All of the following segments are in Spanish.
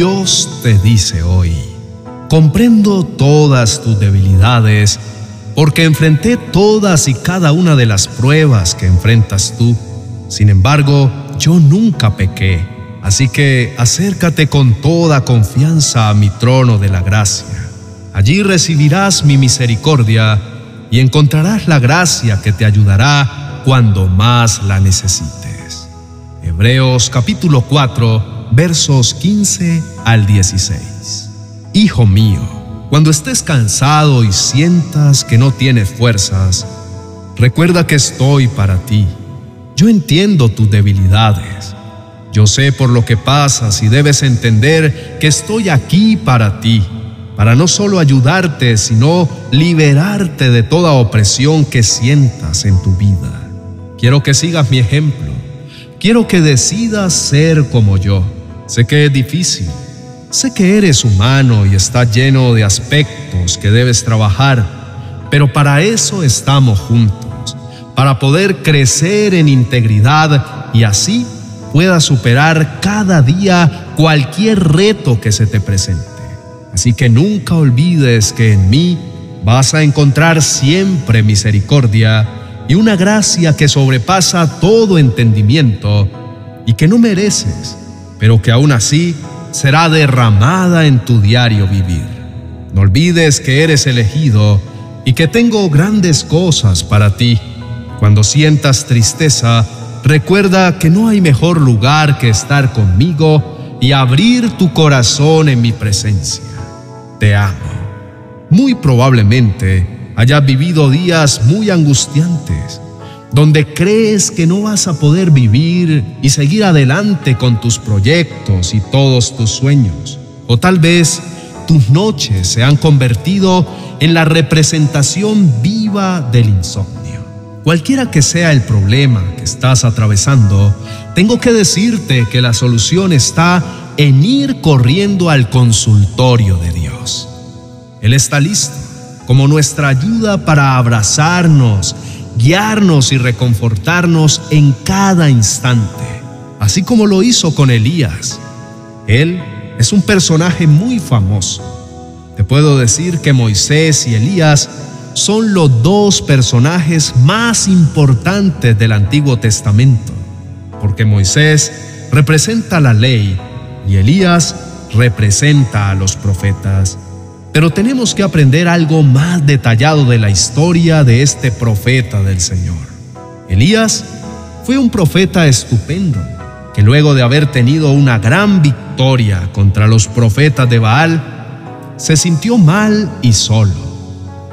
Dios te dice hoy, comprendo todas tus debilidades, porque enfrenté todas y cada una de las pruebas que enfrentas tú. Sin embargo, yo nunca pequé, así que acércate con toda confianza a mi trono de la gracia. Allí recibirás mi misericordia y encontrarás la gracia que te ayudará cuando más la necesites. Hebreos capítulo 4 versos 15 al 16. Hijo mío, cuando estés cansado y sientas que no tienes fuerzas, recuerda que estoy para ti. Yo entiendo tus debilidades. Yo sé por lo que pasas y debes entender que estoy aquí para ti para no solo ayudarte, sino liberarte de toda opresión que sientas en tu vida. Quiero que sigas mi ejemplo. Quiero que decidas ser como yo. Sé que es difícil. Sé que eres humano y está lleno de aspectos que debes trabajar, pero para eso estamos juntos, para poder crecer en integridad y así puedas superar cada día cualquier reto que se te presente. Así que nunca olvides que en mí vas a encontrar siempre misericordia y una gracia que sobrepasa todo entendimiento y que no mereces, pero que aún así será derramada en tu diario vivir. No olvides que eres elegido y que tengo grandes cosas para ti. Cuando sientas tristeza, recuerda que no hay mejor lugar que estar conmigo y abrir tu corazón en mi presencia te amo. Muy probablemente hayas vivido días muy angustiantes, donde crees que no vas a poder vivir y seguir adelante con tus proyectos y todos tus sueños. O tal vez tus noches se han convertido en la representación viva del insomnio. Cualquiera que sea el problema que estás atravesando, tengo que decirte que la solución está en ir corriendo al consultorio de Dios. Él está listo como nuestra ayuda para abrazarnos, guiarnos y reconfortarnos en cada instante, así como lo hizo con Elías. Él es un personaje muy famoso. Te puedo decir que Moisés y Elías son los dos personajes más importantes del Antiguo Testamento, porque Moisés representa la ley y Elías representa a los profetas. Pero tenemos que aprender algo más detallado de la historia de este profeta del Señor. Elías fue un profeta estupendo, que luego de haber tenido una gran victoria contra los profetas de Baal, se sintió mal y solo.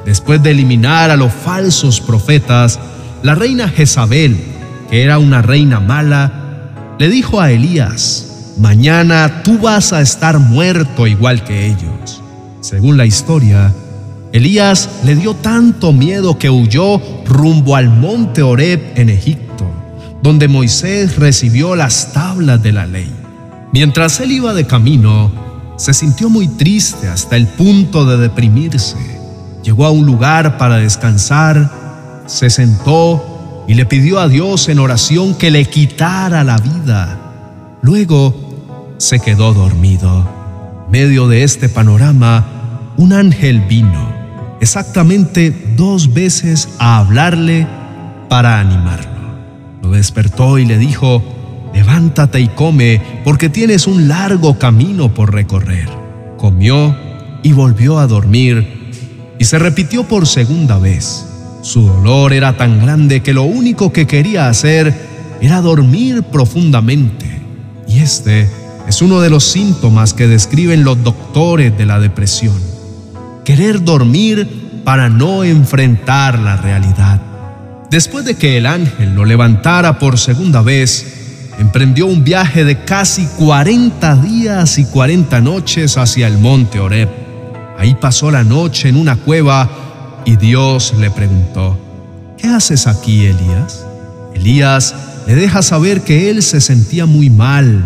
Después de eliminar a los falsos profetas, la reina Jezabel, que era una reina mala, le dijo a Elías, mañana tú vas a estar muerto igual que ellos. Según la historia, Elías le dio tanto miedo que huyó rumbo al monte Horeb en Egipto, donde Moisés recibió las tablas de la ley. Mientras él iba de camino, se sintió muy triste hasta el punto de deprimirse. Llegó a un lugar para descansar, se sentó y le pidió a Dios en oración que le quitara la vida. Luego se quedó dormido. Medio de este panorama, un ángel vino exactamente dos veces a hablarle para animarlo. Lo despertó y le dijo, levántate y come, porque tienes un largo camino por recorrer. Comió y volvió a dormir, y se repitió por segunda vez. Su dolor era tan grande que lo único que quería hacer era dormir profundamente, y este es uno de los síntomas que describen los doctores de la depresión. Querer dormir para no enfrentar la realidad. Después de que el ángel lo levantara por segunda vez, emprendió un viaje de casi 40 días y 40 noches hacia el monte Oreb. Ahí pasó la noche en una cueva y Dios le preguntó, ¿qué haces aquí, Elías? Elías le deja saber que él se sentía muy mal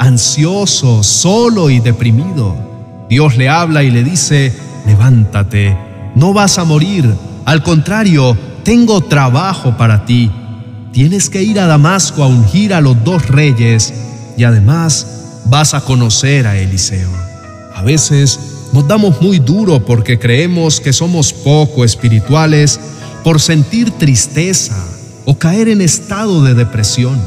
ansioso, solo y deprimido. Dios le habla y le dice, levántate, no vas a morir, al contrario, tengo trabajo para ti. Tienes que ir a Damasco a ungir a los dos reyes y además vas a conocer a Eliseo. A veces nos damos muy duro porque creemos que somos poco espirituales por sentir tristeza o caer en estado de depresión.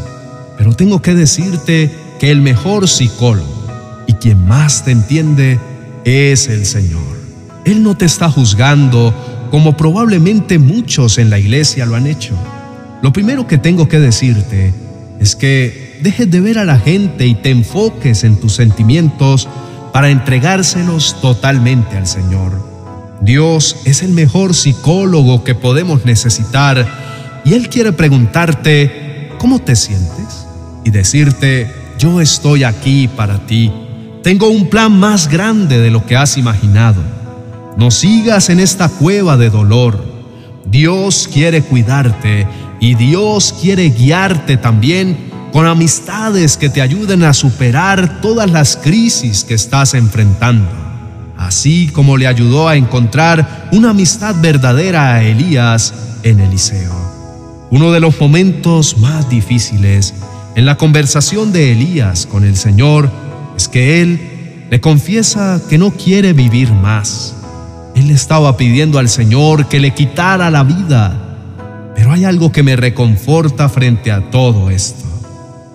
Pero tengo que decirte que el mejor psicólogo y quien más te entiende es el Señor. Él no te está juzgando como probablemente muchos en la iglesia lo han hecho. Lo primero que tengo que decirte es que dejes de ver a la gente y te enfoques en tus sentimientos para entregárselos totalmente al Señor. Dios es el mejor psicólogo que podemos necesitar y Él quiere preguntarte, ¿cómo te sientes? Y decirte, yo estoy aquí para ti. Tengo un plan más grande de lo que has imaginado. No sigas en esta cueva de dolor. Dios quiere cuidarte y Dios quiere guiarte también con amistades que te ayuden a superar todas las crisis que estás enfrentando. Así como le ayudó a encontrar una amistad verdadera a Elías en Eliseo. Uno de los momentos más difíciles en la conversación de Elías con el Señor es que él le confiesa que no quiere vivir más. Él estaba pidiendo al Señor que le quitara la vida. Pero hay algo que me reconforta frente a todo esto.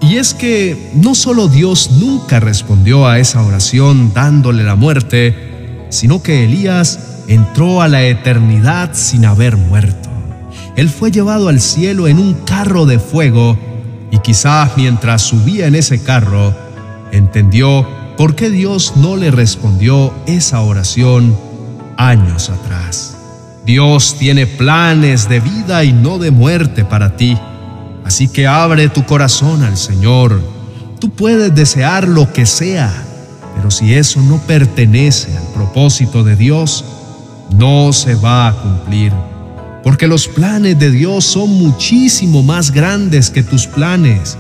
Y es que no solo Dios nunca respondió a esa oración dándole la muerte, sino que Elías entró a la eternidad sin haber muerto. Él fue llevado al cielo en un carro de fuego y quizás mientras subía en ese carro, entendió por qué Dios no le respondió esa oración años atrás. Dios tiene planes de vida y no de muerte para ti, así que abre tu corazón al Señor. Tú puedes desear lo que sea, pero si eso no pertenece al propósito de Dios, no se va a cumplir porque los planes de Dios son muchísimo más grandes que tus planes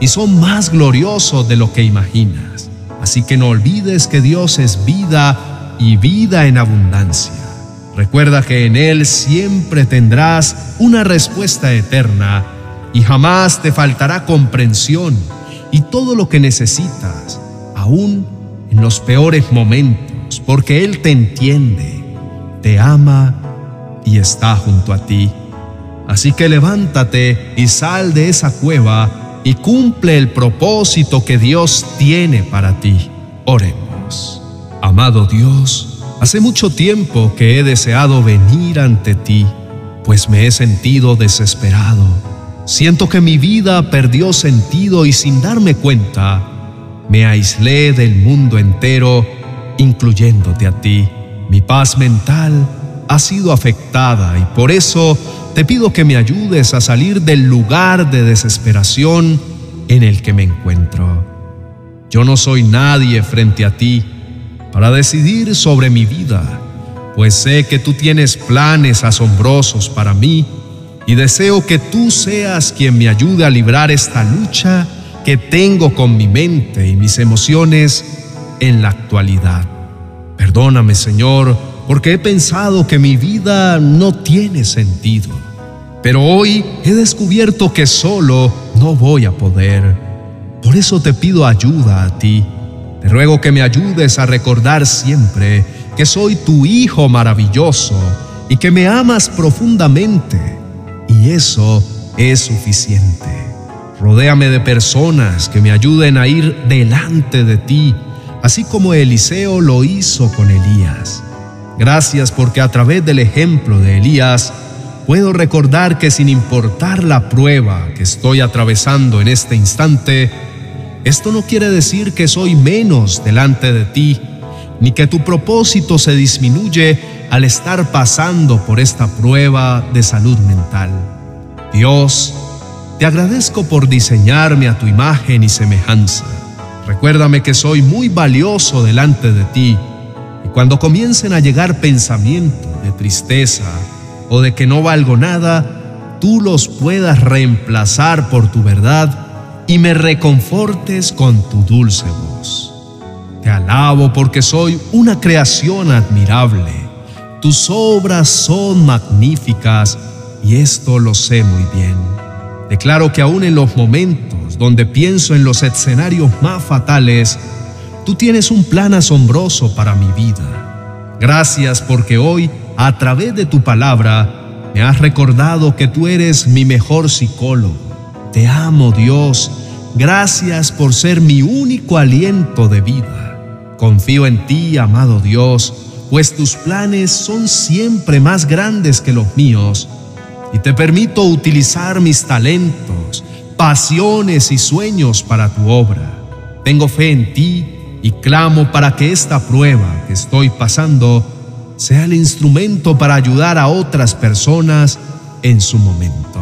y son más gloriosos de lo que imaginas. Así que no olvides que Dios es vida y vida en abundancia. Recuerda que en Él siempre tendrás una respuesta eterna y jamás te faltará comprensión y todo lo que necesitas, aún en los peores momentos, porque Él te entiende, te ama y está junto a ti. Así que levántate y sal de esa cueva y cumple el propósito que Dios tiene para ti. Oremos. Amado Dios, hace mucho tiempo que he deseado venir ante ti, pues me he sentido desesperado. Siento que mi vida perdió sentido y sin darme cuenta, me aislé del mundo entero, incluyéndote a ti. Mi paz mental ha sido afectada y por eso te pido que me ayudes a salir del lugar de desesperación en el que me encuentro. Yo no soy nadie frente a ti para decidir sobre mi vida, pues sé que tú tienes planes asombrosos para mí y deseo que tú seas quien me ayude a librar esta lucha que tengo con mi mente y mis emociones en la actualidad. Perdóname, Señor, porque he pensado que mi vida no tiene sentido. Pero hoy he descubierto que solo no voy a poder. Por eso te pido ayuda a ti. Te ruego que me ayudes a recordar siempre que soy tu Hijo maravilloso y que me amas profundamente. Y eso es suficiente. Rodéame de personas que me ayuden a ir delante de ti, así como Eliseo lo hizo con Elías. Gracias porque a través del ejemplo de Elías puedo recordar que sin importar la prueba que estoy atravesando en este instante, esto no quiere decir que soy menos delante de ti, ni que tu propósito se disminuye al estar pasando por esta prueba de salud mental. Dios, te agradezco por diseñarme a tu imagen y semejanza. Recuérdame que soy muy valioso delante de ti cuando comiencen a llegar pensamientos de tristeza o de que no valgo nada, tú los puedas reemplazar por tu verdad y me reconfortes con tu dulce voz. Te alabo porque soy una creación admirable. Tus obras son magníficas y esto lo sé muy bien. Declaro que aún en los momentos donde pienso en los escenarios más fatales, tú tienes un plan asombroso para mi vida. Gracias porque hoy, a través de tu palabra, me has recordado que tú eres mi mejor psicólogo. Te amo, Dios. Gracias por ser mi único aliento de vida. Confío en ti, amado Dios, pues tus planes son siempre más grandes que los míos y te permito utilizar mis talentos, pasiones y sueños para tu obra. Tengo fe en ti y clamo para que esta prueba que estoy pasando sea el instrumento para ayudar a otras personas en su momento.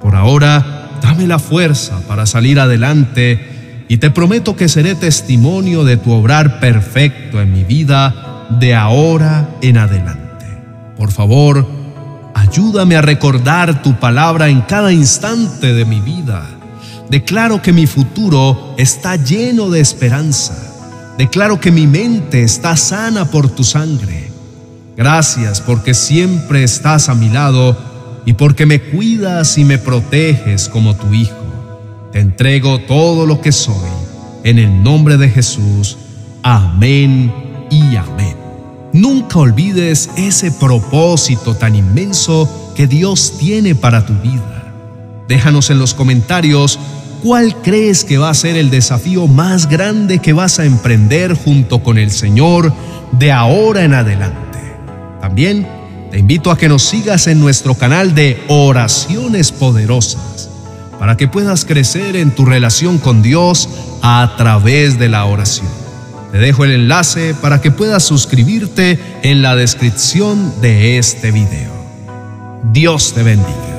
Por ahora, dame la fuerza para salir adelante y te prometo que seré testimonio de tu obrar perfecto en mi vida de ahora en adelante. Por favor, ayúdame a recordar tu palabra en cada instante de mi vida. Declaro que mi futuro está lleno de esperanza Declaro que mi mente está sana por tu sangre. Gracias porque siempre estás a mi lado y porque me cuidas y me proteges como tu Hijo. Te entrego todo lo que soy. En el nombre de Jesús. Amén y amén. Nunca olvides ese propósito tan inmenso que Dios tiene para tu vida. Déjanos en los comentarios ¿Cuál crees que va a ser el desafío más grande que vas a emprender junto con el Señor de ahora en adelante? También te invito a que nos sigas en nuestro canal de oraciones poderosas para que puedas crecer en tu relación con Dios a través de la oración. Te dejo el enlace para que puedas suscribirte en la descripción de este video. Dios te bendiga.